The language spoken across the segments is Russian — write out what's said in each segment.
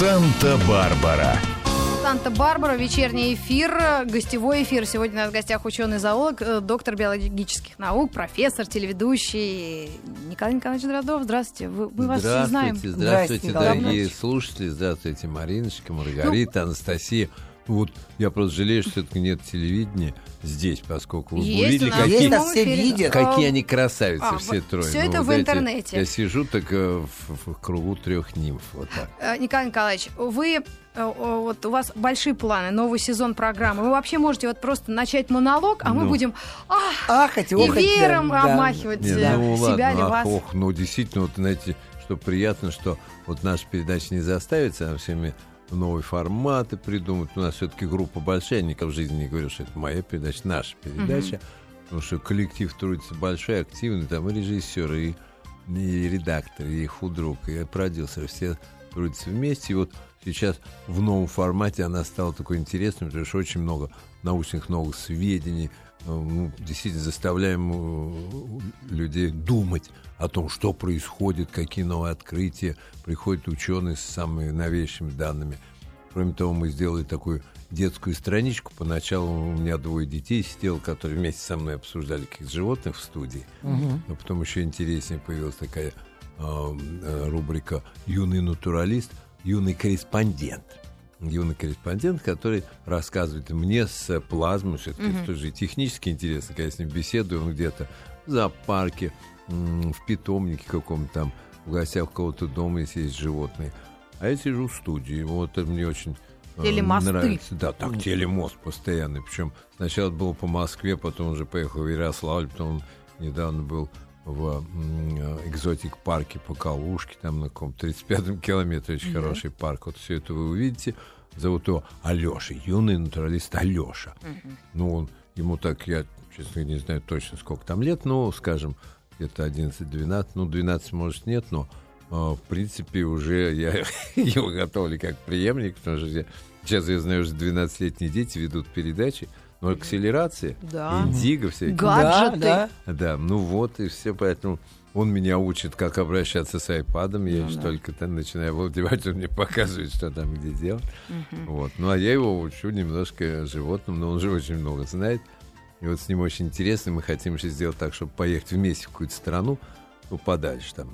Санта-Барбара. Санта-Барбара, вечерний эфир, гостевой эфир. Сегодня у нас в гостях ученый-зоолог, э, доктор биологических наук, профессор, телеведущий Николай Николаевич Дроздов. Здравствуйте, вы, мы вас все знаем. Здравствуйте, здравствуйте, Здравствуйте, дорогие слушатели. Здравствуйте, Мариночка, Маргарита, Анастасия. Ну Вот я просто жалею, что все-таки нет телевидения здесь, поскольку вы Есть увидели, нас какие, Есть, все видят. какие они красавицы а, все вот трое. всё это вот в знаете, интернете. Я сижу так э, в, в кругу трех нимф. Вот так. Э, Николай Николаевич, вы э, вот у вас большие планы, новый сезон программы. Вы вообще можете вот просто начать монолог, а мы Ну. будем ах, Ахать, и охать, да, веером да. обмахивать Не, э, ну себя ладно, или ах, вас. ох, ну действительно, вот знаете, что приятно, что вот наша передача не заставится, а всеми новые форматы придумать. У нас все-таки группа большая, я никогда в жизни не говорю, что это моя передача, наша передача. Потому что коллектив трудится большой, активный, там и режиссеры, и, и редакторы, и худрук, и продюсеры, все трудятся вместе. И вот сейчас в новом формате она стала такой интересной, потому что очень много научных новых сведений, э, ну, действительно заставляем э, людей думать о том, что происходит, какие новые открытия, приходят ученые с самыми новейшими данными. Кроме того, мы сделали такую детскую страничку. Поначалу у меня двое детей сидело, которые вместе со мной обсуждали каких-то животных в студии. Но потом еще интереснее появилась такая э, э, рубрика «Юный натуралист», «Юный корреспондент». Юный корреспондент, который рассказывает мне с плазмы, все-таки тоже технически интересно, когда я с ним беседую, он где-то в зоопарке, в питомнике каком-то там, в гостях у кого-то дома, если есть животные. А я сижу в студии. Вот это мне очень э, Телемосты. нравится. Да, так, телемост постоянный. Причем сначала был по Москве, потом уже поехал в Ярославль, потом недавно был в экзотик-парке по Калушке, там на каком 35-м километре, очень хороший парк. Вот все это вы увидите. Зовут его Алеша, юный натуралист Алеша. Ну, он, ему так, я, честно не знаю точно, сколько там лет, но, скажем, где-то 11-12, ну, 12, может, нет, но э, в принципе, уже я его готовлю как преемник, потому что я- сейчас я знаю, что 12-летние дети ведут передачи, но акселерация, Да. индиго, всякие. Гаджеты. Да, Да, ну вот и все, поэтому он меня учит, как обращаться с айпадом. Я Ну лишь да. только там начинаю его одевать, он мне показывает, что там где делать. Вот. Ну а я его учу немножко животным, но он же очень много знает. И вот с ним очень интересно. Мы хотим еще сделать так, чтобы поехать вместе в какую-то страну, ну, подальше, там,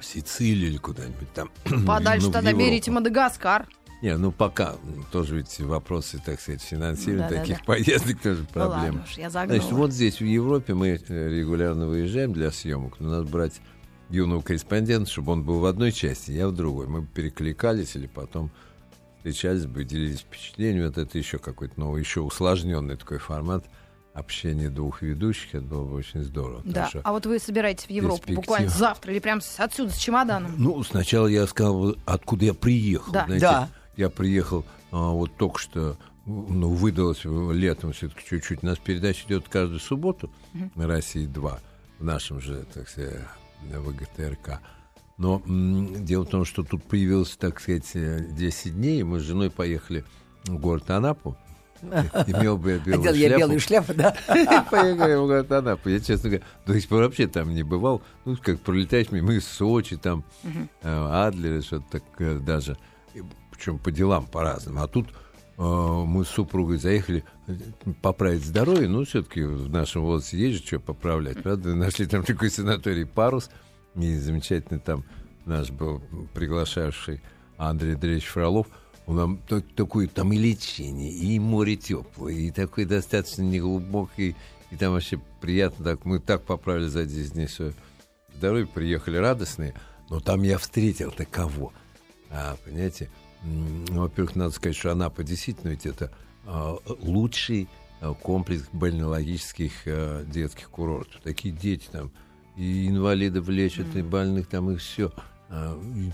в Сицилию или куда-нибудь там. Подальше ну, тогда берите Мадагаскар. Не, ну пока тоже ведь вопросы, так сказать, финансирования Да-да-да. таких поездок тоже Ну проблема. ладно уж, я загнула. Значит, вот здесь, в Европе, мы э, регулярно выезжаем для съемок, но надо брать юного корреспондента, чтобы он был в одной части, я в другой. Мы бы перекликались или потом встречались бы, делились впечатлениями. Вот это еще какой-то новый, еще усложненный такой формат общения двух ведущих. Это было бы очень здорово. Да. А вот вы собираетесь в Европу буквально завтра или прямо отсюда с чемоданом? Ну, сначала я сказал, откуда я приехал. Да. Знаете, Да. Я приехал а, вот только что, ну, выдалось летом все-таки чуть-чуть. У нас передача идет каждую субботу на России 2, в нашем же, так сказать, ВГТРК. Но м, дело в том, что тут появилось, так сказать, э, 10 дней. Мы с женой поехали в город Анапу. Имел бы я белую Одел я шляпу. белую шляпу, да. Поехали в город Анапу. Я, честно говоря, сих пор вообще там не бывал. Ну, как пролетаешь мимо, мы в Сочи, там, э, Адлер, что-то такое даже. Причем по делам по-разному. А тут э, мы с супругой заехали э, поправить здоровье. Ну, все-таки в нашем возрасте есть же что поправлять, правда? Нашли там такой санаторий «Парус». И замечательный там наш был приглашавший Андрей Андреевич Фролов. Он так- такое там и лечение, и море теплое, и такой достаточно неглубокий, и там вообще приятно. Так, мы так поправили за 10 дней свое здоровье, приехали радостные, но там я встретил таково. А, понимаете, во-первых, надо сказать, что Анапа действительно ведь это а, лучший а, комплекс больнологических а, детских курортов. Такие дети там, и инвалидов лечат, и больных там, и все.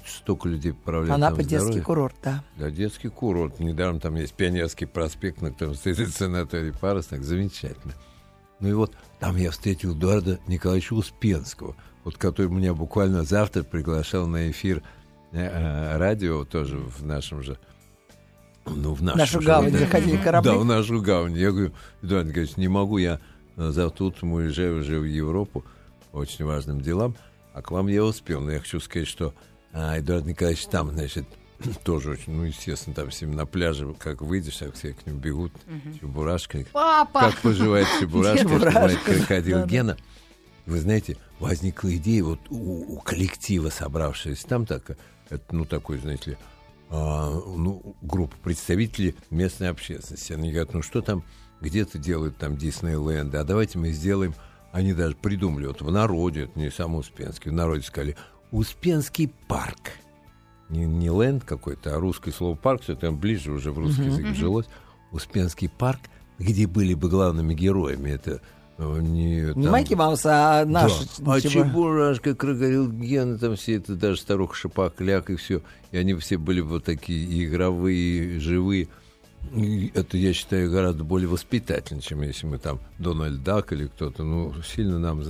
столько людей поправляют. Анапа детский здоровье. курорт, да. Да, детский курорт. Недаром там есть Пионерский проспект, на котором стоит санаторий Парусник. Замечательно. Ну и вот там я встретил Эдуарда Николаевича Успенского, вот который меня буквально завтра приглашал на эфир э, э, радио тоже в нашем же ну, в нашем Нашу же гавань радио. заходили корабли. Да, в нашу гавань. Я говорю, Эдуард Николаевич, не могу, я э, завтра утром уезжаю уже в Европу очень важным делам, а к вам я успел. Но я хочу сказать, что а, Эдуард Николаевич там, значит, тоже очень, ну, естественно, там всем на пляже, как выйдешь, так все к ним бегут, Мгм. Чебурашка. Папа! Как поживает Чебурашка, поживает крокодил да-да. Гена. Вы знаете, возникла идея вот у, у коллектива, собравшегося там, так, это, ну, такой, знаете ли, а, ну, группа представителей местной общественности. Они говорят, ну, что там где-то делают там Диснейленд, а давайте мы сделаем, они даже придумали, вот в народе, это не сам Успенский, в народе сказали, Успенский парк. Не, не ленд какой-то, а русское слово парк, все там ближе уже в русский язык вжилось. Успенский парк, где были бы главными героями. Это э, не, Не там- Майки Маус, а наш. да. А Чебу- Чебурашка, Крокодил Гена, там все это, даже старуха Шипак, Ляк и все. И они все были вот такие игровые, и живые. И это, я считаю, гораздо более воспитательно, чем если мы там Дональд Дак или кто-то. Ну, сильно нам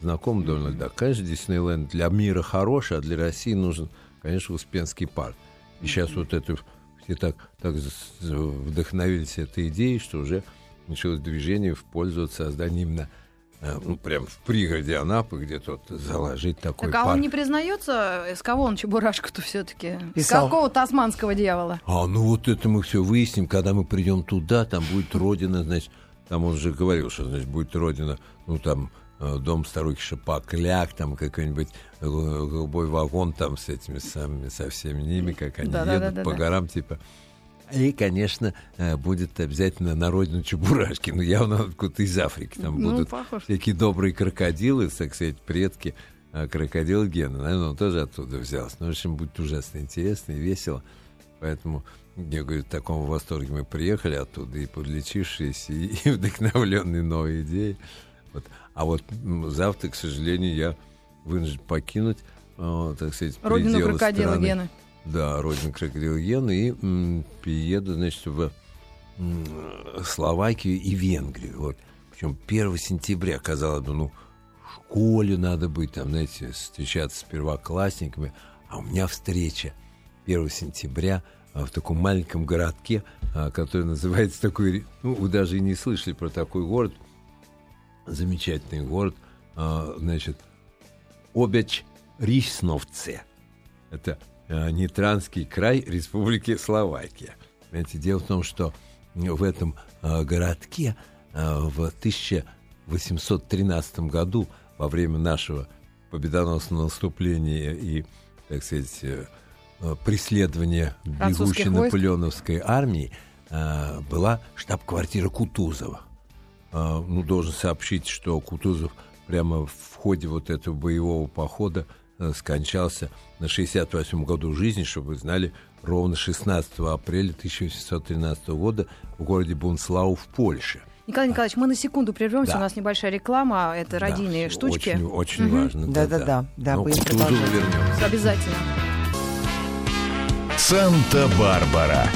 знаком Дональд Дак. Конечно, Диснейленд для мира хороший, а для России нужен, конечно, Успенский парк. И сейчас вот это все так, так вдохновились этой идеей, что уже началось движение в пользу создания именно э, ну, прям в пригороде Анапы, где-то вот заложить такой Так а парк. он не признается, с кого он Чебурашку-то все-таки? С какого тасманского дьявола? А, ну вот это мы все выясним, когда мы придем туда, там будет родина, значит, там он же говорил, что, значит, будет родина, ну, там, э, дом старухи Шапокляк, там какой-нибудь голубой вагон там с этими самыми, со всеми ними, как они Да-да-да-да-да. едут по горам, типа. И, конечно, э, будет обязательно на родину Чебурашки, ну, явно откуда-то из Африки, там Ну, будут похож. всякие добрые крокодилы, так сказать, предки э, крокодила Гена. Наверное, он тоже оттуда взялся. Ну, в общем, будет ужасно интересно и весело. Поэтому, я говорю, в таком восторге мы приехали оттуда и подлечившиеся, и, и вдохновленные новой идеей. Вот. А вот завтра, к сожалению, я вынужден покинуть, э, так сказать, Родину пределы крокодила страны. Гены. Да, родина крокодила Гена. И м, перееду, значит, в м, Словакию и Венгрию. Вот. Причем 1 сентября, казалось бы, ну, в школе надо быть, там, знаете, встречаться с первоклассниками. А у меня встреча 1 сентября а, в таком маленьком городке, а, который называется такой... Ну, вы даже и не слышали про такой город. Замечательный город. а, Значит, Обяч Рисновце. Это Нитранский край Республики Словакия. Знаете, дело в том, что в этом э, городке э, в 1813 году, во время нашего победоносного наступления и, так сказать, э, э, преследования бегущей войск. наполеоновской армии, э, была штаб-квартира Кутузова. Ну, должен сообщить, что Кутузов прямо в ходе вот этого боевого похода э, скончался на 68-м году жизни, чтобы вы знали, ровно 16 апреля 1813 года в городе Бунслау в Польше. Николай Николаевич, мы на секунду прервемся, Да. у нас небольшая реклама, это Да, родийные всё штучки. Очень, очень Мгм. важно. Да-да-да, да, Но будем к Кутузову продолжать. вернемся. Обязательно. Санта-Барбара.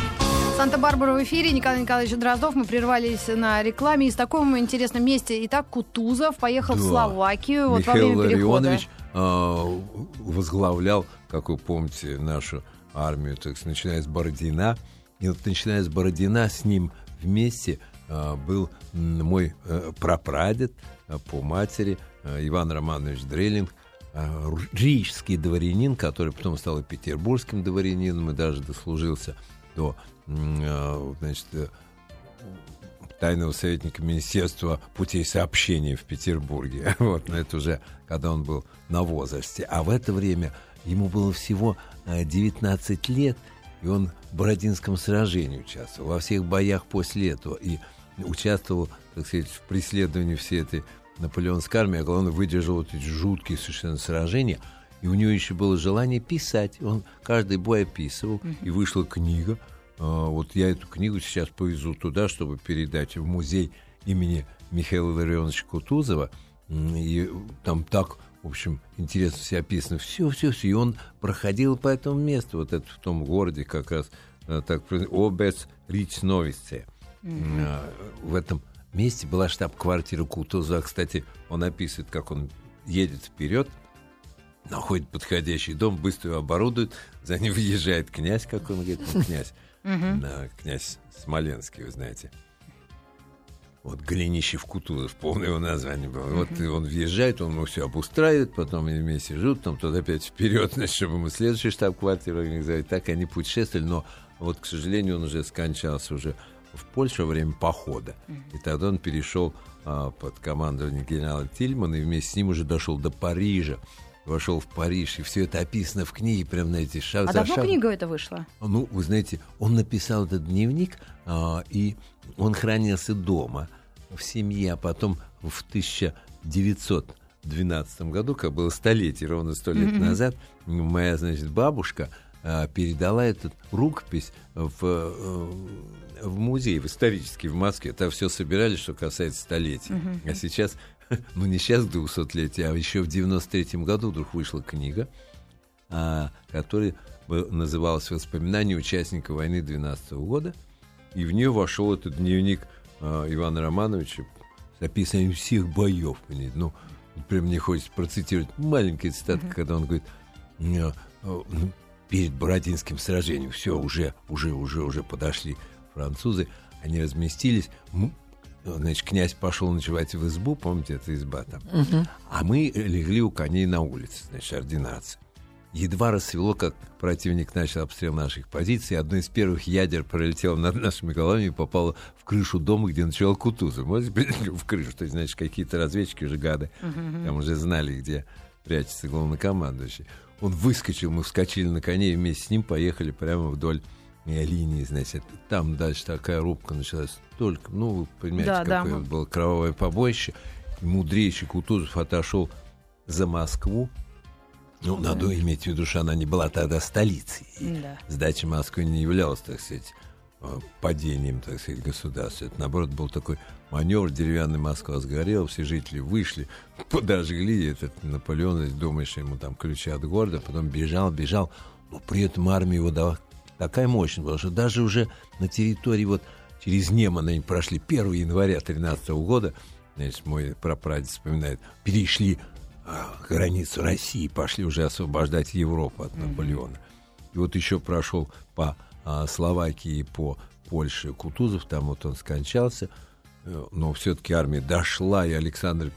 Санта-Барбара в эфире. Николай Николаевич Дроздов. Мы прервались на рекламе. И в таком интересном месте. Итак, Кутузов поехал в Да. Словакию вот во Михаил время перехода. Ларионович возглавлял, как вы помните, нашу армию, так сказать, начиная с Бородина. И вот начиная с Бородина, с ним вместе а, был мой э, прапрадед а, по матери а, Иван Романович Дрелинг, а, рижский дворянин, который потом стал и петербургским дворянином и даже дослужился до а, значит, э, тайного советника Министерства путей сообщения в Петербурге. Вот, но это уже когда он был на возрасте. А в это время ему было всего э, 19 лет, и он в Бородинском сражении участвовал, во всех боях после этого. И участвовал, так сказать, в преследовании всей этой наполеонской армии, а главное, выдержал эти жуткие совершенно сражения. И у него еще было желание писать. Он каждый бой описывал, и вышла книга. А, Вот я эту книгу сейчас повезу туда, чтобы передать в музей имени Михаила Ларионовича Кутузова. И там так, в общем, интересно все описано. Все, все, все. И он проходил по этому месту, вот это в том городе как раз, э, так, Обец Ричновице. А, В этом месте была штаб-квартира Кутузова. Кстати, он описывает, как он едет вперед, находит подходящий дом, быстро его оборудует, за ним въезжает князь, как он говорит, ну, князь, да, князь Смоленский, вы знаете. Вот Голенищев Кутузов, полное его название было. Вот он въезжает, он ему все обустраивает, потом они вместе живут, там туда опять вперед, значит, чтобы ему следующий штаб-квартиру организовать. Так они путешествовали, но вот, к сожалению, он уже скончался уже в Польше во время похода. И тогда он перешел а, под командование генерала Тильмана и вместе с ним уже дошел до Парижа. Вошел в Париж, и все это описано в книге, прям на эти шаг А за давно шагом. книга эта вышла? Ну, вы знаете, он написал этот дневник, а, и он хранился дома, в семье, а потом в 1912 году, как было столетие, ровно сто лет назад, моя, значит, бабушка а, передала эту рукопись в, э, в музей, в исторический в Москве. Там все собирали, что касается столетия. А сейчас, ну не сейчас к 200-летию, а еще в 93 году вдруг вышла книга, а, которая бы- называлась «Воспоминания участника войны 12 года». И в нее вошел этот дневник а, Ивана Романовича с описанием всех боев. Ну, прям мне хочется процитировать маленькие цитаты, когда он говорит, «Э, э, ну, перед Бородинским сражением все, уже, уже, уже, уже подошли французы, они разместились, значит, князь пошел ночевать в избу, помните, это изба там, а мы легли у коней на улице, значит, ординация. Едва рассвело, как противник начал обстрел наших позиций. Одно из первых ядер пролетело над нашими головами и попало в крышу дома, где ночевал Кутузов. Можете в крышу? То есть, значит, какие-то разведчики уже гады там уже знали, где прячется главнокомандующий. Он выскочил, мы вскочили на коне и вместе с ним поехали прямо вдоль линии, значит. Там дальше такая рубка началась. Только, ну, вы понимаете, Да, да. какое было кровавое побоище. Мудрейший Кутузов отошел за Москву. Ну, надо иметь в виду, что она не была тогда столицей. И Да. сдача Москвы не являлась, так сказать, э, падением, так сказать, государства. Это, наоборот, был такой маневр, деревянный Москва сгорела, все жители вышли, подожгли, этот Наполеон, думаешь, ему там ключи от города, потом бежал, бежал, но при этом армия его такая мощная была, что даже уже на территории вот через Неман они прошли 1 января 13 года, значит, мой прапрадед вспоминает, перешли а, границу России, пошли уже освобождать Европу от Наполеона. И вот еще прошел по а, Словакии, по Польше Кутузов, там вот он скончался, Э, но все-таки армия дошла, и Александр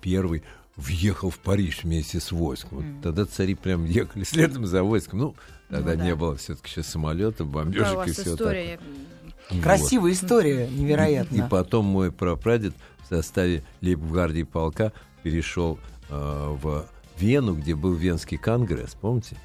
Первый въехал в Париж вместе с войском. Вот тогда цари прям ехали следом за войском. Ну, тогда Ну да. не было все-таки еще самолетов, бомбежек вас и все история. Красивая история, И невероятно. потом мой прапрадед в составе лейб-гвардии полка перешел э, в Вену, где был Венский конгресс, помните?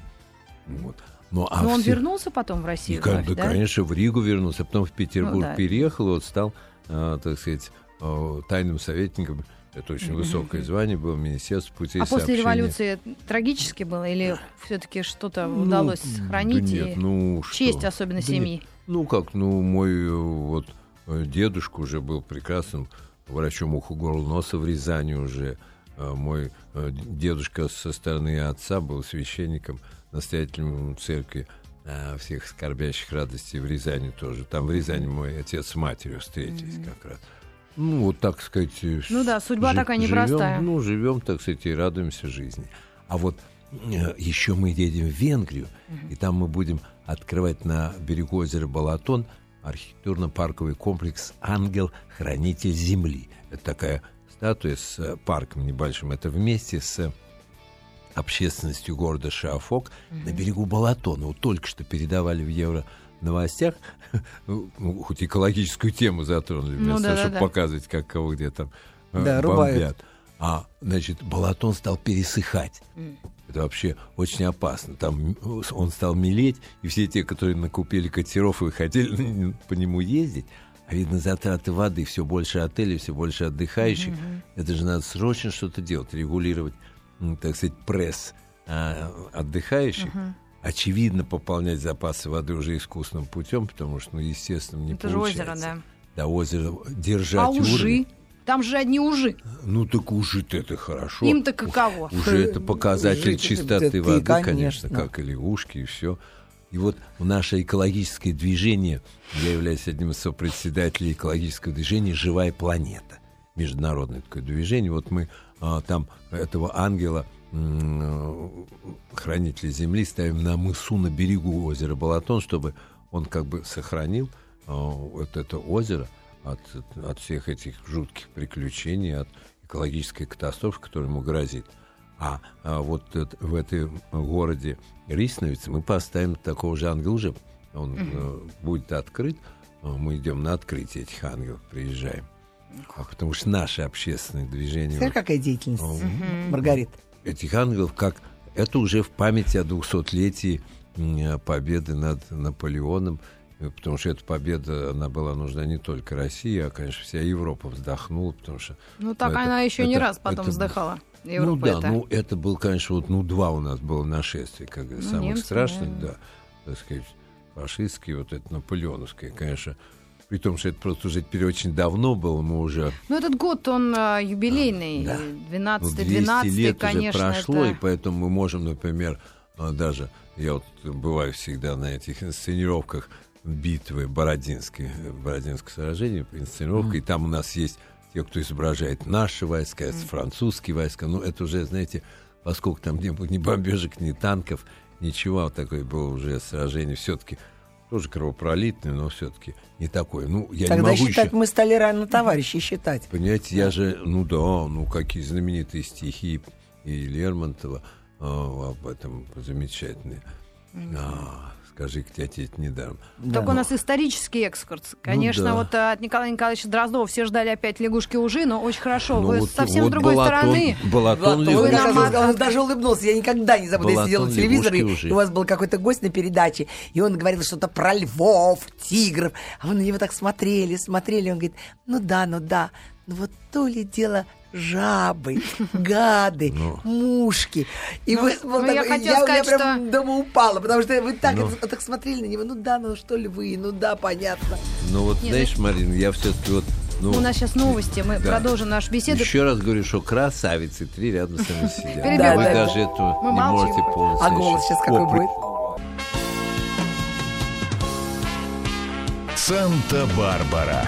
Вот. Ну, а Но он все- вернулся потом в И, Россию? кон- вновь, да, да? конечно, в Ригу вернулся, а потом в Петербург Ну да. переехал, и вот стал, э, так сказать, э, тайным советником. Это очень высокое звание было, Министерство путей А после сообщения. революции трагически было или все-таки что-то Ну, удалось да сохранить? нет, и ну, честь что? особенно Да семьи? нет. Ну как, ну мой э, вот э, дедушка уже был прекрасным врачом уху горла носа в Рязани уже. Э, Мой э, дедушка со стороны отца был священником, настоятелем церкви э, всех скорбящих радостей в Рязани тоже. Там в Рязани мой отец с матерью встретились как раз. Ну, вот так сказать. э, Ну да, судьба такая непростая. живем, Ну, живем, так сказать, и радуемся жизни. А вот э, еще мы едем в Венгрию, и там мы будем открывать на берегу озера Балатон архитектурно-парковый комплекс «Ангел-хранитель земли». Это такая статуя с э, парком небольшим. Это вместе с общественностью города Шафок на берегу Балатона. Вот только что передавали в Евро новостях, ну, хоть экологическую тему затронули, Ну вместо того, да-да-да. чтобы показывать, как кого где там э, Да, рубают. бомбят. А, значит, Балатон стал пересыхать. Это вообще очень опасно. Там м, он стал мелеть, и все те, которые накупили катеров и хотели по нему ездить, а видно, затраты воды, все больше отелей, все больше отдыхающих. Это же надо срочно что-то делать, регулировать, так сказать, пресс а, отдыхающих. Очевидно, пополнять запасы воды уже искусственным путем, потому что, ну, естественно, не Это же получается. озеро, да. Да, озеро держать А ужи? уровень. Там же одни ужи. Ну, так ужи-то это хорошо. Им-то каково? Уже это показатель Ужи, чистоты ты, воды, конечно, конечно. как и лягушки, и все. И вот наше экологическое движение, я являюсь одним из сопредседателей экологического движения «Живая планета». Международное такое движение. Вот мы а, там этого ангела, хранителя Земли, ставим на мысу на берегу озера Балатон, чтобы он как бы сохранил а, вот это озеро от, от всех этих жутких приключений, от экологической катастрофы, которая ему грозит. А, а вот это, в этом городе Рисновице мы поставим такого же ангела уже. Он э, будет открыт. Э, Мы идем на открытие этих ангелов, приезжаем. А потому что наше общественное движение Смотри, какая деятельность, Маргарита. Этих ангелов, как это уже в памяти о 200-летии м, победы над Наполеоном, потому что эта победа, она была нужна не только России, а, конечно, вся Европа вздохнула, потому что... Ну так это- она еще не это- раз потом это- вздыхала. Ну Европа да, это. ну это был, конечно, вот, ну два у нас было нашествия, как Ну, самых немцы, страшных, да. да, так сказать, фашистские, вот это наполеоновское, конечно, при том, что это просто уже теперь очень давно было, мы уже Ну этот год, он а, юбилейный, Да. 12 ну, 200 12 лет конечно, уже прошло, это... и поэтому мы можем, например, а, даже, я вот бываю всегда на этих инсценировках битвы Бородинской, Бородинское сражение, инсценировка, и там у нас есть те, кто изображает наши войска, это французские войска, ну это уже, знаете, поскольку там не было ни бомбежек, ни танков, ничего, вот такое было уже сражение, все-таки тоже кровопролитное, но все-таки не такое. Ну, я не Тогда могу считать, еще... мы стали рано товарищи считать. Понимаете, я же, ну да, ну какие знаменитые стихи и Лермонтова а, об этом замечательные. А, скажи, к тебе это недаром. Так у нас исторический экскурс. Конечно, да. вот а, от Николая Николаевича Дроздова все ждали опять лягушки ужи, но очень хорошо. Ну, Вы вот- совсем вот с другой Балатон- стороны. Балатон Вот, лягушки. он, нам от- он даже улыбнулся. Я никогда не забуду, я Балатон, сидела на телевизоре, лягушки и уже. у вас был какой-то гость на передаче, и он говорил что-то про львов, тигров, а вы на него так смотрели, смотрели, он говорит, ну да, ну да, ну вот то ли дело жабы, гады, мушки. И Ну, вы, ну, вот я хотела я, сказать, я прям что- дома упала, потому что вы так, так смотрели на него, ну да, ну что львы, ну да, понятно. Ну вот, Нет, знаешь, Марина, я все-таки вот... Ну, У нас сейчас новости, мы Да. продолжим нашу беседу. Еще раз говорю, что красавицы три рядом со мной сидят. Вы Да, да. даже Мы не можете полностью. А голос сейчас какой будет? Санта-Барбара.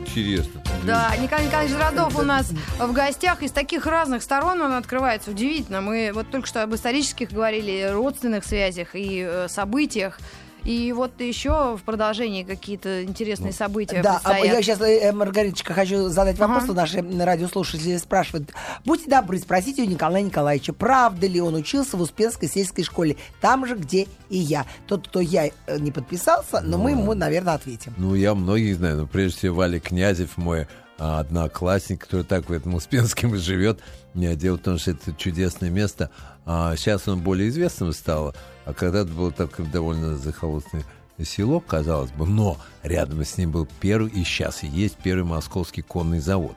Интересно. Да, Николай Николаевич Дроздов у нас в гостях. Из таких разных сторон он открывается. Удивительно. Мы вот только что об исторических говорили, родственных связях и э, событиях. И вот еще в продолжении какие-то интересные события Да, а предстоят. я сейчас, Маргариточка, хочу задать вопрос. Ага. Наши радиослушатели спрашивают. Будьте добры, спросите у Николая Николаевича, правда ли он учился в Успенской сельской школе, там же, где и я. Тот, кто я э, не подписался, но мы ему, наверное, ответим. Ну, я многих знаю, но прежде всего Валя Князев, мой а, одноклассник, который так в этом Успенском и живет. Дело в том, что это чудесное место. А, сейчас он более известным стал, а когда-то было такое довольно захолустное село, казалось бы, но рядом с ним был первый, и сейчас есть первый московский конный завод.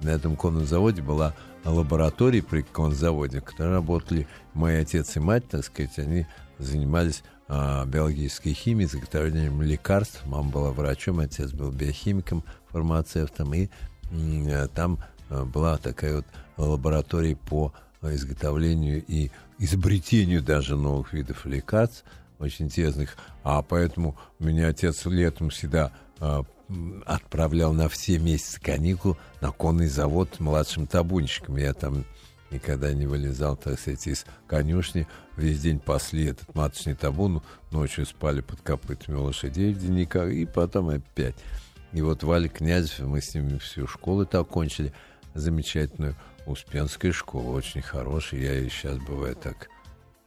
На этом конном заводе была лаборатория при конзаводе, в которой работали мой отец и мать, так сказать, они занимались а, биологической химией, заготовлением лекарств. Мама была врачом, отец был биохимиком, фармацевтом, и м, э, там э, была такая вот лаборатория по изготовлению и изобретению даже новых видов лекарств, очень интересных. А поэтому меня отец летом всегда м, отправлял на все месяцы каникул на конный завод младшим табунщиком. Я там никогда не вылезал, так сказать, из конюшни. Весь день пасли этот маточный табун, ночью спали под копытами лошадей в денниках, и потом опять. И вот Валя Князев, мы с ним всю школу так окончили, замечательную Успенская школа, очень хорошая. Я и сейчас бывает так,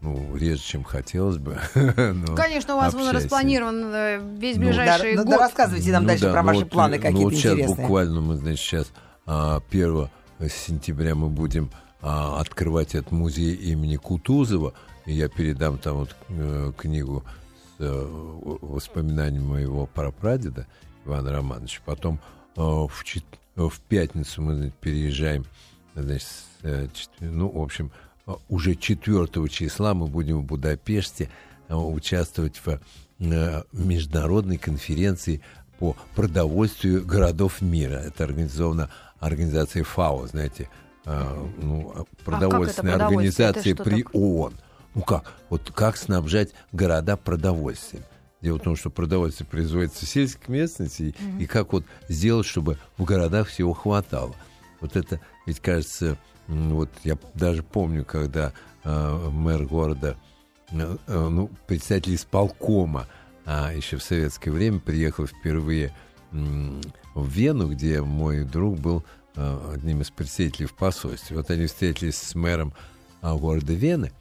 ну, реже, чем хотелось бы. но Конечно, у вас вон общаюсь. распланирован э, весь Ну, ближайший Да, ну, год. да, рассказывайте нам Ну дальше да, про ну ваши вот, планы э, какие-то ну вот сейчас интересные. буквально мы, значит, сейчас а, 1 сентября мы будем а, открывать этот музей имени Кутузова, и я передам там вот э, книгу с э, воспоминаниями моего прапрадеда Ивана Романовича. Потом э, в, чет- в пятницу мы значит, переезжаем, значит, э, ну, в общем, э, уже 4 числа мы будем в Будапеште э, участвовать в международной конференции по продовольствию городов мира. Это организовано организацией ФАО, знаете, ну, продовольственная продовольствие? организация при такое? ООН. Ну как? Вот как снабжать города продовольствием? Дело в том, что продовольствие производится в сельской местности, и- и как вот сделать, чтобы в городах всего хватало. Вот это, ведь кажется, вот я даже помню, когда э, мэр города, э, э, ну, представитель исполкома, а, еще в советское время приехал впервые в Вену, где мой друг был э, одним из представителей в посольстве. Вот они встретились с мэром а, города Вены,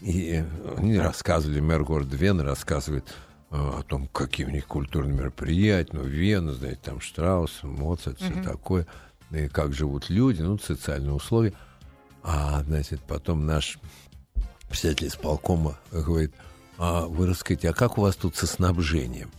и э, они рассказывали, мэр города Вены рассказывает о том, какие у них культурные мероприятия, ну, Вена, знаете, там Штраус, Моцарт, все такое, и как живут люди, ну, социальные условия. А, значит, потом наш председатель исполкома говорит, а вы расскажите, а как у вас тут со снабжением?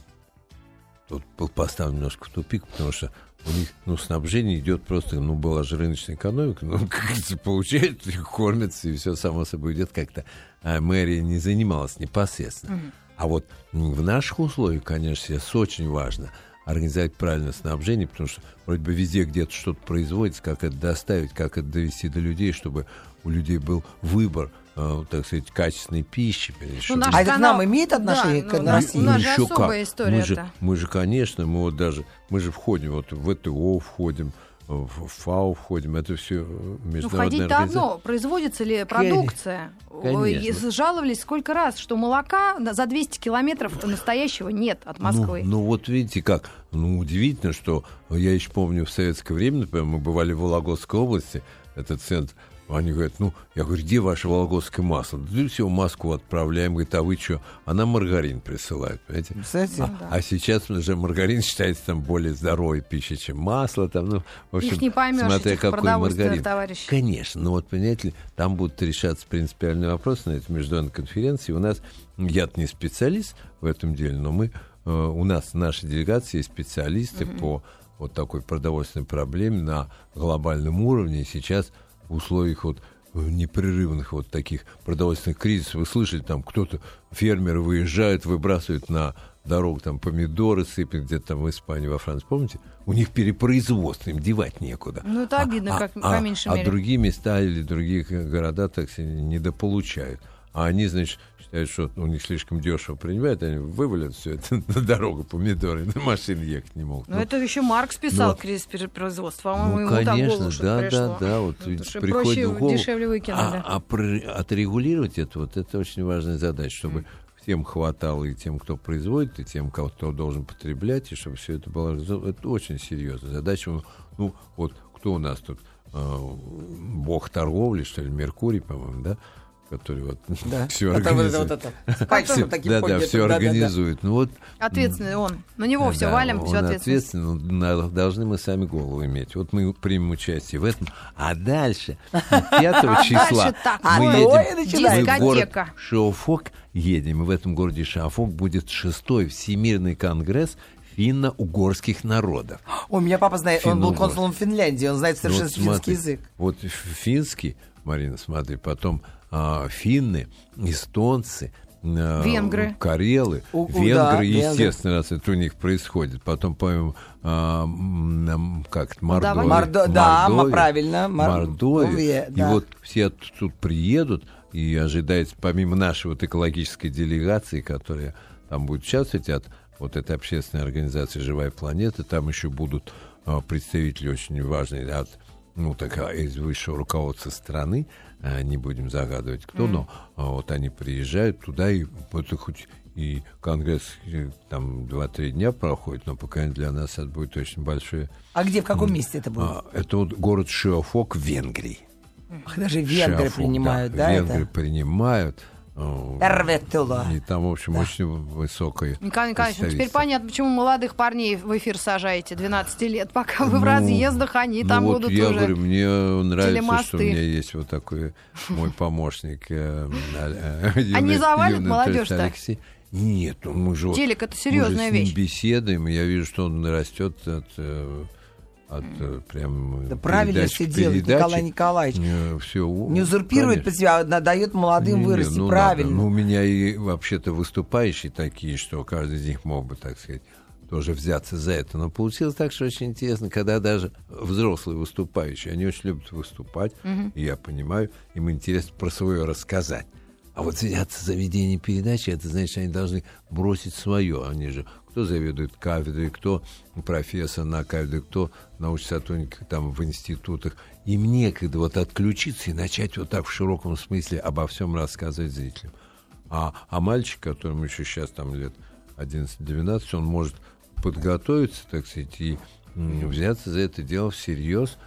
Тут был поставлен немножко в тупик, потому что у них, ну, снабжение идет просто, ну, была же рыночная экономика, ну, как говорится, получают, кормятся, и все само собой идет как-то. А мэрия не занималась непосредственно. А вот в наших условиях, конечно, сейчас очень важно организовать правильное снабжение, потому что вроде бы везде где-то что-то производится, как это доставить, как это довести до людей, чтобы у людей был выбор, э, так сказать, качественной пищи. наш А это к нам имеет отношение Да, к ну, России? у нас же еще особая как. история Мы же, мы же, конечно, мы вот даже, мы же входим, вот в ВТО входим, в ФАО входим, это все Ну, международная входить-то организация. одно. Производится ли продукция? Конечно. Жаловались сколько раз, что молока за 200 километров настоящего нет от Москвы. Ну, ну вот видите как, ну удивительно, что я еще помню в советское время, например, мы бывали в Вологодской области, этот центр, они говорят, ну, я говорю, где ваше вологодское масло? Да все, в Москву отправляем, говорит, а вы что? Она маргарин присылает, понимаете? Представляете? да. А сейчас уже маргарин считается там более здоровой пищей, чем масло. Там, ну, в общем, Их не поймешь, смотря какой маргарин. товарищей. Конечно, но вот, понимаете ли, там будут решаться принципиальные вопросы на этой международной конференции. У нас, я не специалист в этом деле, но мы, э, у нас в нашей делегации есть специалисты по вот такой продовольственной проблеме на глобальном уровне. И сейчас в условиях вот э, непрерывных вот таких продовольственных кризисов, вы слышали, там кто-то, фермеры выезжают, выбрасывают на дорогу там помидоры, сыпят где-то там в Испании, во Франции, помните? У них перепроизводство, им девать некуда. Ну, это обидно, как по меньшей а мере. другие места или другие города так недополучают. А они, значит, считают, что у них слишком дешево принимают, они вывалят все это на дорогу помидоры, на машине ехать не могут. Ну, Ну, это еще Маркс писал Ну, кризис перепроизводства. По-моему, ну, ему конечно, что-то да, пришло. да, да, вот Ну, приходит проще, в голову. дешевле выкинули. А, а про- отрегулировать это, вот это очень важная задача, чтобы всем хватало и тем, кто производит, и тем, кто должен потреблять, и чтобы все это было... Это очень серьезная задача. Ну, Ну, вот кто у нас тут? э, бог торговли, что ли, Меркурий, по-моему, да? Который вот Да. все Это вот это организует. вот это. Пальцем таким Да, да, все организует. Ну вот Ответственный он. На него все валим, он всю ответственность. ответственный, на- должны мы сами голову иметь. Вот мы примем участие в этом. А дальше, 5 числа, дальше так, мы едем в город. Шиофок едем. И в этом городе Шиофок будет шестой Всемирный конгресс финно-угорских народов. Ой, у меня папа знает, он был консулом Финляндии, он знает Ну, совершенно вот финский смотри, язык. Вот финский, Марина, смотри, потом а, финны, эстонцы, а, Венгры. карелы, У- венгры, да, венгры. естественно, раз это у них происходит. Потом, по-моему, а, как Мордовия. Мордо- да, Мордовия, правильно, Мор- Мордовия. Мордовия, И да. вот все тут- приедут, и ожидается, помимо нашей вот экологической делегации, которая там будет участвовать от вот этой общественной организации «Живая планета», там еще будут а, представители очень важные от ну, так, а, из высшего руководства страны, а, не будем загадывать кто, но а, вот они приезжают туда, и вот хоть и конгресс э, там 2-3 дня проходит, но пока для нас это будет очень большое. А где, в каком месте это будет? А, это вот город Шиофок в Венгрии. Ах, даже венгры Шиофок, принимают, да, Венгры это? принимают. Э, Терветула. И там, в общем, очень высокая Николай Николаевич, ну теперь понятно, почему молодых парней в эфир сажаете 12 лет, пока вы в Ну, разъездах, они ну там вот будут я уже. говорю, мне нравится, телемосты. что у меня есть вот такой мой помощник. э, э, юный- завалит юный молодежь-то? Нет, ну мы же Телек это мы серьезная вещь. беседуем, я вижу, что он растет от, э, от э, прям Да правильно все делает. Николай Николаевич. Э, всё, у- Не узурпирует конечно. под себя, а дает молодым Не-не, вырасти, ну, правильно. надо. Ну, у меня и вообще-то выступающие такие, что каждый из них мог бы, так сказать, тоже взяться за это. Но получилось так, что очень интересно, когда даже взрослые выступающие, они очень любят выступать, и я понимаю, им интересно про свое рассказать. А вот взяться за ведение передачи, это значит, они должны бросить свое. Они же, кто заведует кафедрой, кто профессор на кафедре, кто научный сотрудник там в институтах. Им некогда вот отключиться и начать вот так в широком смысле обо всем рассказывать зрителям. А, а мальчик, которому еще сейчас там лет 11-12, он может подготовиться, так сказать, и взяться за это дело всерьез.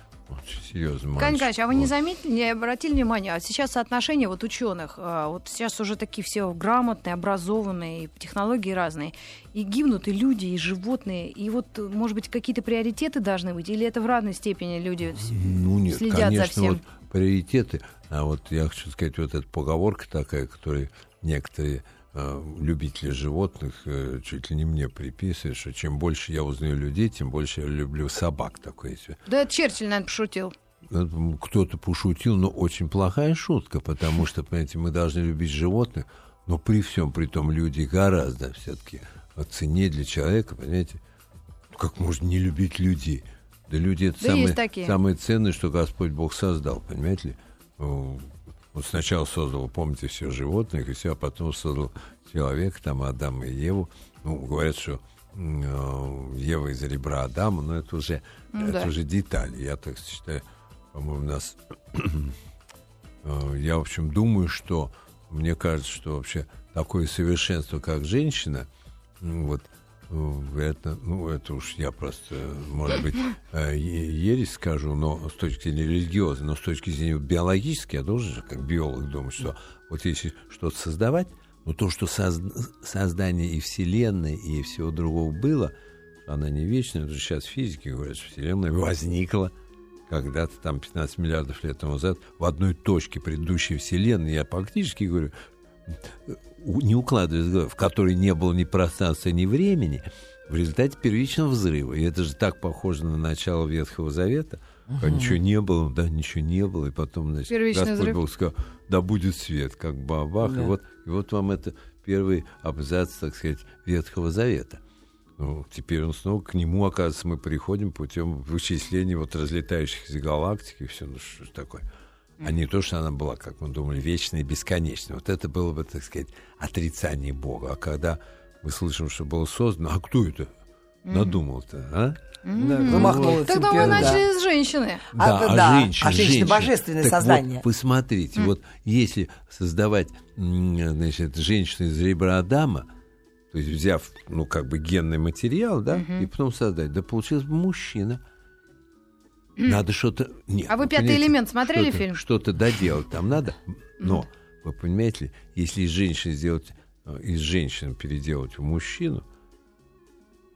Серьезно. Мальчик. Николаевич, а вы не заметили, не обратили внимания, а сейчас соотношение вот ученых, а, вот сейчас уже такие все грамотные, образованные, технологии разные, и гибнут и люди, и животные, и вот, может быть, какие-то приоритеты должны быть, или это в равной степени люди Ну нет, следят за конечно, всем? вот приоритеты. А вот я хочу сказать, вот эта поговорка такая, которую некоторые любители животных э, чуть ли не мне приписывают, что чем больше я узнаю людей, тем больше я люблю собак. Такое себе. Да это Черчилль, наверное, пошутил. М, Кто-то пошутил, но очень плохая шутка, потому что, понимаете, мы должны любить животных, но при всем при том люди гораздо все-таки ценнее для человека, понимаете, как можно не любить людей? Да люди это Да самое, есть такие. самое ценное, что Господь Бог создал, понимаете ли? Вот сначала создал, помните, все животных, и все, а потом создал человека, там Адама и Еву. Ну, говорят, что э, Ева из ребра Адама, но это уже, Ну это да. уже детали. Я так считаю, по-моему, у нас... э, я, в общем, думаю, что мне кажется, что вообще такое совершенство, как женщина, вот это, ну, это уж я просто, может быть, э, ересь скажу, но с точки зрения религиозной, но с точки зрения биологической, я должен же, как биолог, думать, что вот если что-то создавать, но то, что соз- создание и Вселенной, и всего другого было, она не вечная, это же сейчас физики говорят, что Вселенная возникла когда-то там 15 миллиардов лет тому назад в одной точке предыдущей Вселенной, я фактически говорю, не укладываясь в которой не было ни пространства, ни времени, в результате первичного взрыва. И это же так похоже на начало Ветхого Завета, когда ничего не было, да, ничего не было, и потом, значит, Первичный Господь взрыв. Бог сказал, да будет свет, как бабах, и, Да. вот, и вот вам это первый абзац, так сказать, Ветхого Завета. Ну, теперь он снова к нему, оказывается, мы приходим путем вычисления вот разлетающихся галактик и все, ну что ж такое. А не то, что она была, как мы думали, вечной и бесконечной. Вот это было бы, так сказать, отрицание Бога. А когда мы слышим, что было создано, а кто это надумал-то, а? Да, Замахнулась Тогда мы империя, да. начали с женщины. А, Да, а, да, женщина, а женщина божественное Так создание. Вот, посмотрите, вот если создавать, значит, женщину из ребра Адама, то есть взяв, ну, как бы генный материал, да, и потом создать, да получился бы мужчина. Надо что-то... Нет, А вы «Пятый элемент» смотрели что-то- фильм? Что-то доделать там надо. Но, вы понимаете ли, если из женщины сделать, э, из женщины переделать в мужчину,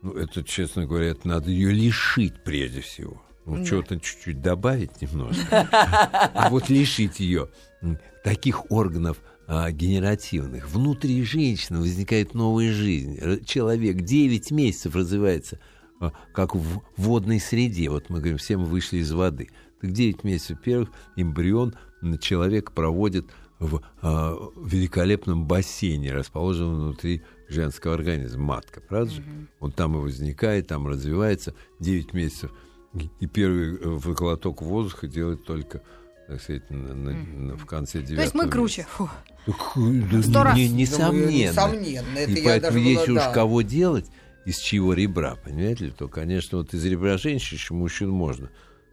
ну, это, честно говоря, это надо ее лишить прежде всего. Ну, чего-то чуть-чуть добавить немножко. А вот лишить ее таких органов а, генеративных. Внутри женщины возникает новая жизнь. Человек 9 месяцев развивается как в водной среде. Вот мы говорим, все мы вышли из воды. Так 9 месяцев, во-первых, эмбрион человек проводит в а, великолепном бассейне, расположенном внутри женского организма, матка, правда же? Он там и возникает, там развивается 9 месяцев. И- первый э, глоток воздуха делает только, так сказать, на- на- на- в конце девятого То есть мы круче. Фу. Так, да Сто раз. не- Думаю, несомненно. несомненно. Это И поэтому, даже если было- уж да. кого делать, из чьего ребра, понимаете ли, то, конечно, вот из ребра женщин еще мужчин можно,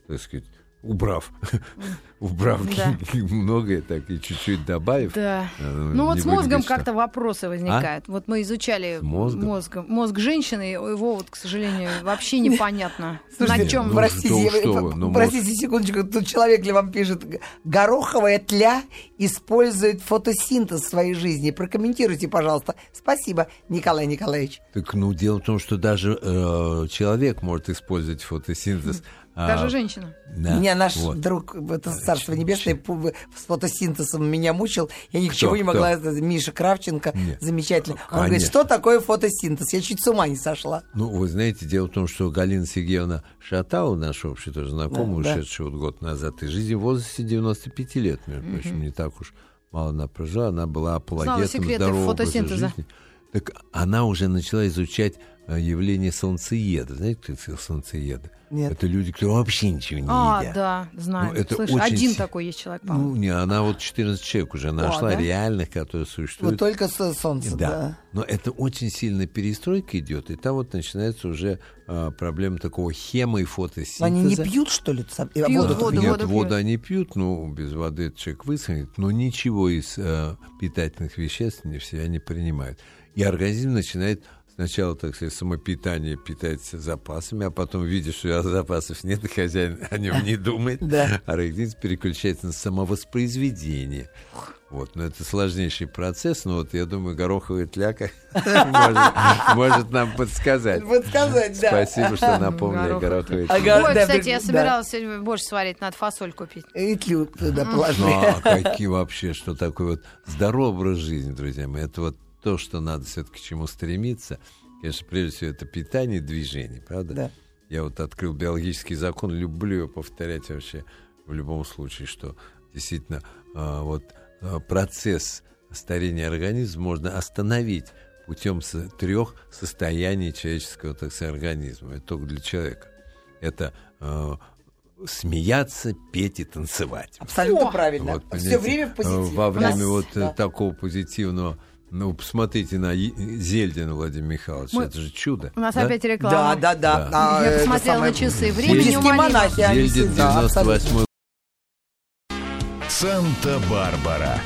так сказать, убрав, убрав Да. многое, так и чуть-чуть добавив. Да. э, Ну вот с мозгом как-то вопросы возникают. Вот мы изучали мозг, мозг женщины, его вот, к сожалению, вообще непонятно. Слушайте, На чем? ну, простите, что вы, я- что вы, ну, простите секундочку, тут человек ли вам пишет, гороховая тля использует фотосинтез в своей жизни. Прокомментируйте, пожалуйста. Спасибо, Николай Николаевич. Так, ну, дело в том, что даже э, человек может использовать фотосинтез. А, Даже женщина. да, Меня наш вот. друг, это Царство Небесное, с фотосинтезом меня мучил. Я ничего Кто? не могла. Это Миша Кравченко, Нет. замечательно. Он говорит, Конечно. что такое фотосинтез? Я чуть с ума не сошла. Ну, вы знаете, дело в том, что Галина Сергеевна Шатала, наша общая тоже знакомая, Да, да. ушедшая вот год назад из жизни в возрасте 95 лет, между прочим, не так уж мало она прожила, она была апологетом здорового образа фотосинтеза. жизни. Так она уже начала изучать э, явление солнцееда. Знаете, кто это солнцееды? Нет. Это люди, которые вообще ничего не А, едят. да, знаю. Ну, это Слышь, очень один такой есть человек, по-моему. Ну, не, она вот 14 человек уже нашла, да? реальных, которые существуют. Вот только со- солнце, Да. да. Но это очень сильная перестройка идет, и там вот начинается уже а, проблема такого хемо- и фотосинтеза. Они не пьют, что ли? сам- а Пьют воду-то воду, Нет, воду воду, пьют. они пьют, ну, без воды этот человек высохнет, но ничего из э, питательных веществ не в себя не принимают. И организм начинает сначала, так сказать, самопитание питается запасами, а потом видишь, что запасов нет, и хозяин о нем не думает. Да. А рахидин переключается на самовоспроизведение. Вот, но это сложнейший процесс, но вот я думаю, гороховая тляка может, нам подсказать. Подсказать, да. Спасибо, что напомнили. Ой, да, кстати, я собиралась сегодня борщ сварить, надо фасоль купить. И тлю туда Ну, положили. а какие вообще, что такое вот здоровый образ жизни, друзья мои, это вот то, что надо все-таки к чему стремиться. Конечно, прежде всего, это питание и движение, правда? Да. Я вот открыл биологический закон, люблю его повторять вообще в любом случае, что действительно а, вот а, процесс старения организма можно остановить путем трех состояний человеческого, так сказать, организма. Это только для человека. Это а, смеяться, петь и танцевать. Абсолютно О! правильно. Вот, Все время в позитиве. Во У нас- время вот э, да. такого позитивного, ну, посмотрите на Зельдина Владимира Михайловича, Мы- это же чудо. У нас да? опять реклама. Да, да, да. Да. А, Я посмотрела самое- на часы. Время Буддийские неумолимо. монахи, Зельдин всегда, абсолютно. 98 Санта-Барбара.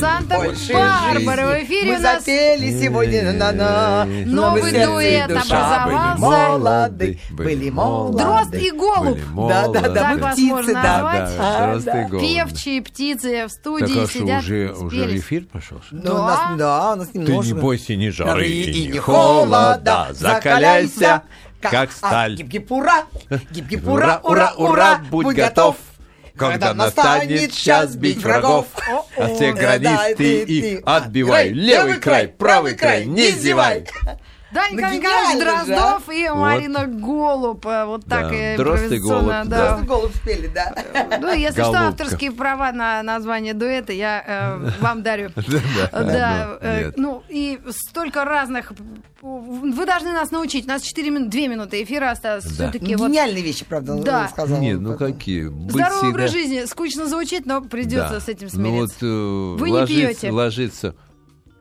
Больше Санта-Барбара в жизни. эфире Мы у нас запели сегодня на на Новый дуэт образовался. Были молоды, были молоды. Дрозд и голубь. Да, да, да, мы птицы, да. А, Дрозд да. и голубь. Певчие птицы в студии а сидят, уже, уже эфир пошел? Ну, у нас, да, у нас Ты немножко. не бойся ни жары и ни холода, закаляйся, как сталь. Гип-гип-ура, Ура, ура, ура, будь готов, когда настанет час бить врагов. От всех Да, гранисты ты, и ты. отбивай. Левый край, правый край, не зевай. Данька Ну, Николаевич Дроздов и Марина Голуб. э, Вот так Да, и Дрозд и импровизационно, Голубь, да. Просто голубь спели, да. Ну, если что, авторские права на название дуэта я э, вам дарю. Да, Да, ну, э, ну и столько разных. Вы должны нас научить. У нас 4 минуты, 2 минуты эфира осталось. Да. Все-таки вот Гениальные вещи, правда, Да. сказал. Нет, ну какие? Быть здоровый всегда- образ жизни. Скучно звучит, но придется Да. с этим Ну вот смириться. э, Вы не пьете? ложиться,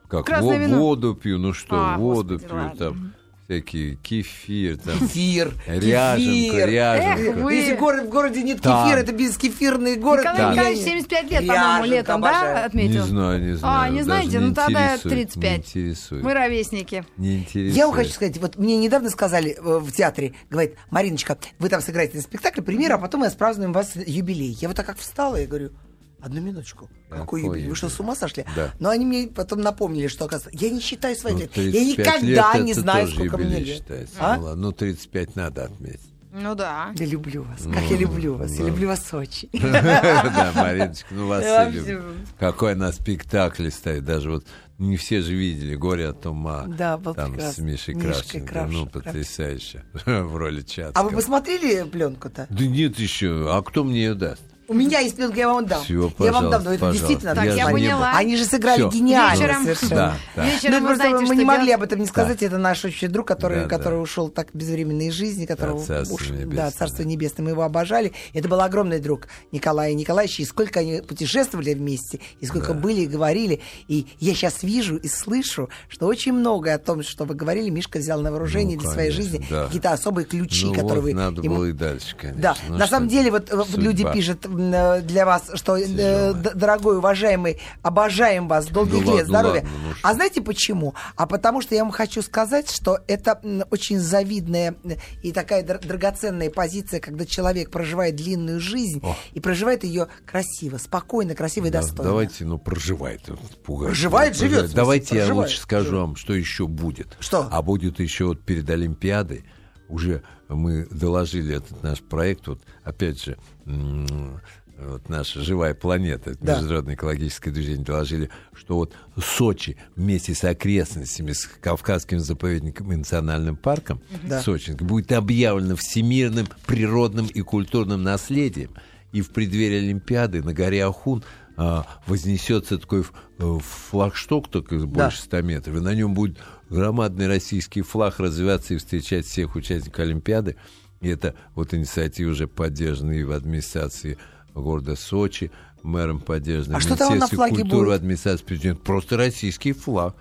как Красное во- вино? воду пью, ну что, А, воду господи, пью, ладно. там всякие кефир, там Кефир, ряженка, кефир. ряженка. Эх, вы- Если город, в городе нет Там. кефира, это безкефирный город. Николай Да. Николаевич 75 лет, по-моему, Ряженка летом, да, обожаю. Не отметил? знаю, не знаю. А, не даже знаете? не Ну, тогда интересует, 35. Не интересует. Мы ровесники. Не интересует. Я вам хочу сказать, вот мне недавно сказали э, в театре, говорит, Мариночка, вы там сыграете на спектакле, премьера, а потом мы отпразднуем вас юбилей. Я вот так как встала, я говорю, одну минуточку, какой, Какой юбилей? Вы что, с ума сошли? Да. Но они мне потом напомнили, что, оказывается, я не считаю свои Ну, лет. Я 35 никогда лет не знаю, тоже сколько мне лет. считается. А? Ну, ладно, ну, 35 надо отметить. Ну да. Я люблю вас, Ну, как я люблю вас, я да. люблю вас очень. Да, Мариночка, ну вас Я все любят. Какой она спектакль ставит. Даже вот не все же видели «Горе от ума». Да, был Там с. Мишей Кравченко. Ну, потрясающе. В роли Чацкого. А вы посмотрели пленку-то? Да нет еще. А кто мне ее даст? У меня есть пленка, я вам дам. Всё, я вам дам, но это действительно Так, я поняла. Они же сыграли Всё. гениально Вечером- совершенно. Да, да. Вечером Ну, вы знаете, мы не могли делать? об этом не сказать. Это наш общий друг, который, Да, который да. ушел так безвременной из жизни, которого Царство уш- небесное. да, царство небесное. Мы его обожали. Это был огромный друг Николая Николаевича. И сколько они путешествовали вместе, и сколько были и говорили. И я сейчас вижу и слышу, что очень многое о том, что вы говорили, Мишка взял на вооружение Ну, для своей конечно, жизни. да. Какие-то особые ключи, Ну, которые вот вы надо ему- было и дальше, конечно. да, Ну, на самом деле, вот люди пишут э, для вас, что э, дорогой, уважаемый, обожаем вас, долгих Да лет, ладно, здоровья. ладно, ну а знаете почему? А потому что я вам хочу сказать, что это очень завидная э, и такая др- драгоценная позиция, когда человек проживает длинную жизнь О. и проживает ее красиво, спокойно, красиво и Да, достойно. Давайте, ну, проживает. пугает. Проживает, живет, Давайте я проживает. лучше скажу вам, что еще будет. Что? А будет еще вот перед Олимпиадой. Уже мы доложили этот наш проект. Вот опять же, вот наша живая планета, Да. Международное экологическое движение, доложили, что вот Сочи вместе с окрестностями, с Кавказским заповедником и национальным парком Да. Сочи будет объявлено всемирным природным и культурным наследием. И в преддверии Олимпиады на горе Ахун вознесется такой э, флагшток, только больше 100 метров, и на нем будет громадный российский флаг развиваться и встречать всех участников Олимпиады. И это вот инициатива уже поддержана и в администрации города Сочи, мэром поддержана, А что там на флаге культуры, будет? администрации президента. Просто российский флаг.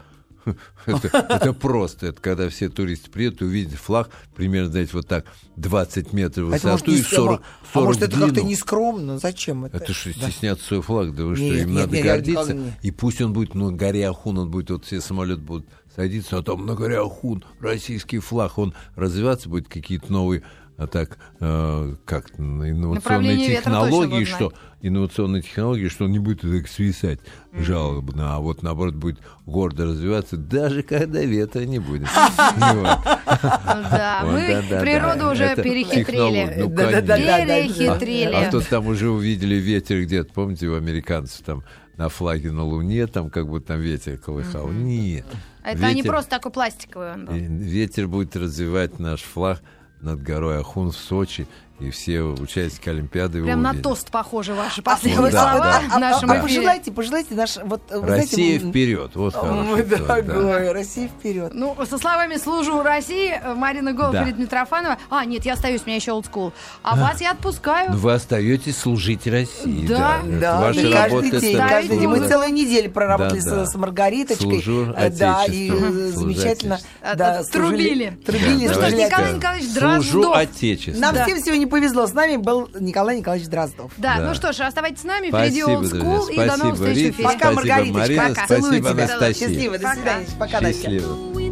это, это просто. Это когда все туристы приедут и увидят флаг примерно, знаете, вот так 20 метров в А может, высоту не и с- 40, 40 а может, это как-то нескромно? Зачем это? Это что, Да. стесняться свой флаг? Да вы что, Нет, им нет, надо нет, я гордиться. не- И пусть он будет на горе Ахун, он будет, вот все самолеты будут садиться, а там на горе Ахун российский флаг, он развиваться будет, какие-то новые а так, э, как инновационные технологии, что инновационные технологии, что он не будет так свисать жалобно, а вот наоборот будет гордо развиваться, даже когда ветра не будет. Да, мы природу уже перехитрили. Перехитрили. А то там уже увидели ветер где-то, помните, у американцев там на флаге на Луне, там как будто там ветер колыхал. Нет. Это не просто такой пластиковый он был. Ветер будет развивать наш флаг над горой Ахун в Сочи, и все участники Олимпиады Прям на тост похожи ваши А, последние да, слова да. в а- нашем а пожелайте, пожелайте наш... Вот, Россия знаете, вперед. Вот хороший Мой тост, да. дорогой, Россия вперед. Ну, со словами «Служу России» э, Марина Голуб Да. перед Митрофанова. А, нет, я остаюсь, у меня еще олдскул. А вас я отпускаю. Ну, вы остаетесь служить России. Да. Это Да, ваша да, работа. каждый день, да. каждый день. Мы Служу. целую неделю проработали Да, да. с, Маргариточкой. Служу Э, Да, и Отечеству. э, Служу замечательно. Да, А, трубили. Трубили, Ну что ж, служили Николай. Николаевич Служу Дроздов. Отечеству. Нам Да. всем сегодня повезло. С нами был Николай Николаевич Дроздов. Да, Да. ну что ж, оставайтесь с нами, впереди Спасибо, Old друзья. И до новых Спасибо, встреч в эфире. Пока, Спасибо, Маргариточка. Марина. Пока. Спасибо, Целую тебя. Анастасия. Счастливо, до свидания. Пока, Настя. Счастливо.